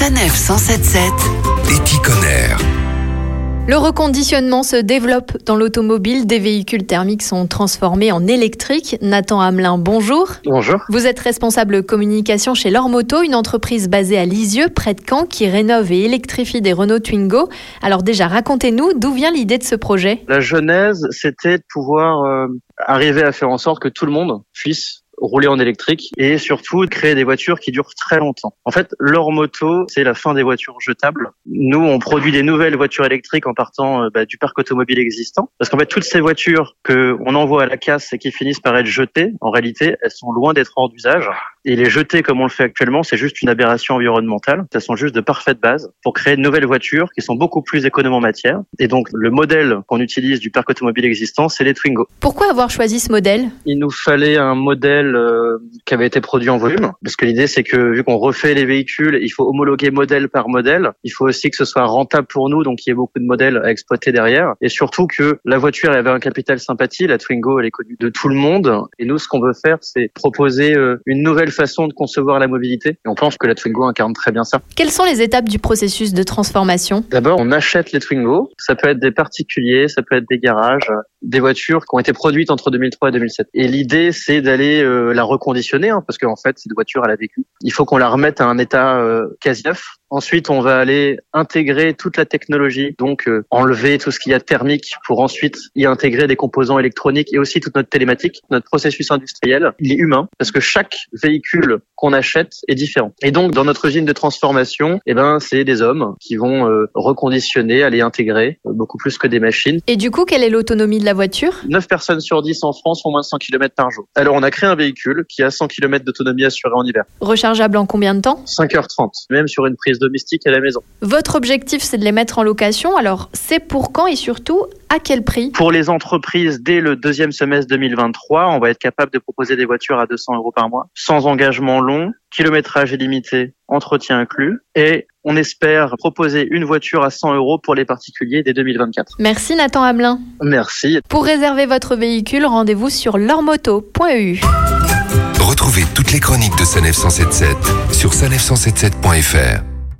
Sanef 177 Éticonner. Le reconditionnement se développe dans l'automobile. Des véhicules thermiques sont transformés en électriques. Nathan Hamelin, bonjour. Bonjour. Vous êtes responsable communication chez Lormoto, une entreprise basée à Lisieux, près de Caen, qui rénove et électrifie des Renault Twingo. Alors déjà, racontez-nous d'où vient l'idée de ce projet. La genèse, c'était de pouvoir euh, arriver à faire en sorte que tout le monde puisse rouler en électrique et surtout créer des voitures qui durent très longtemps. En fait, leur moto, c'est la fin des voitures jetables. Nous, on produit des nouvelles voitures électriques en partant euh, bah, du parc automobile existant. Parce qu'en fait, toutes ces voitures que on envoie à la casse et qui finissent par être jetées, en réalité, elles sont loin d'être hors d'usage. Et les jeter comme on le fait actuellement, c'est juste une aberration environnementale. Elles sont juste de parfaite base pour créer de nouvelles voitures qui sont beaucoup plus économes en matière. Et donc, le modèle qu'on utilise du parc automobile existant, c'est les Twingo. Pourquoi avoir choisi ce modèle? Il nous fallait un modèle euh, qui avait été produit en volume, parce que l'idée c'est que vu qu'on refait les véhicules, il faut homologuer modèle par modèle. Il faut aussi que ce soit rentable pour nous, donc il y ait beaucoup de modèles à exploiter derrière, et surtout que la voiture avait un capital sympathie. La Twingo, elle est connue de tout le monde, et nous, ce qu'on veut faire, c'est proposer euh, une nouvelle façon de concevoir la mobilité. Et on pense que la Twingo incarne très bien ça. Quelles sont les étapes du processus de transformation? D'abord, on achète les Twingo. Ça peut être des particuliers, ça peut être des garages, des voitures qui ont été produites entre 2003 et 2007. Et l'idée, c'est d'aller euh, la reconditionner, hein, parce qu'en fait, cette voiture, elle a vécu. Il faut qu'on la remette à un état euh, quasi neuf. Ensuite, on va aller intégrer toute la technologie, donc euh, enlever tout ce qu'il y a thermique pour ensuite y intégrer des composants électroniques et aussi toute notre télématique, notre processus industriel. Il est humain parce que chaque véhicule qu'on achète est différent. Et donc, dans notre usine de transformation, eh ben, c'est des hommes qui vont euh, reconditionner, aller intégrer euh, beaucoup plus que des machines. Et du coup, quelle est l'autonomie de la voiture? 9 personnes sur 10 en France font moins de 100 km par jour. Alors, on a créé un véhicule qui a 100 km d'autonomie assurée en hiver. Rechargeable en combien de temps? 5h30, même sur une prise domestique à la maison. Votre objectif, c'est de les mettre en location. Alors, c'est pour quand et surtout à quel prix? Pour les entreprises, dès le deuxième semestre 2023, on va être capable de proposer des voitures à 200 euros par mois, sans engagement long, kilométrage illimité, entretien inclus, et on espère proposer une voiture à 100 euros pour les particuliers dès 2024. Merci Nathan Hamelin. Merci. Pour réserver votre véhicule, rendez-vous sur lormoto.eu. Retrouvez toutes les chroniques de Sanef 177 sur sanef177.fr.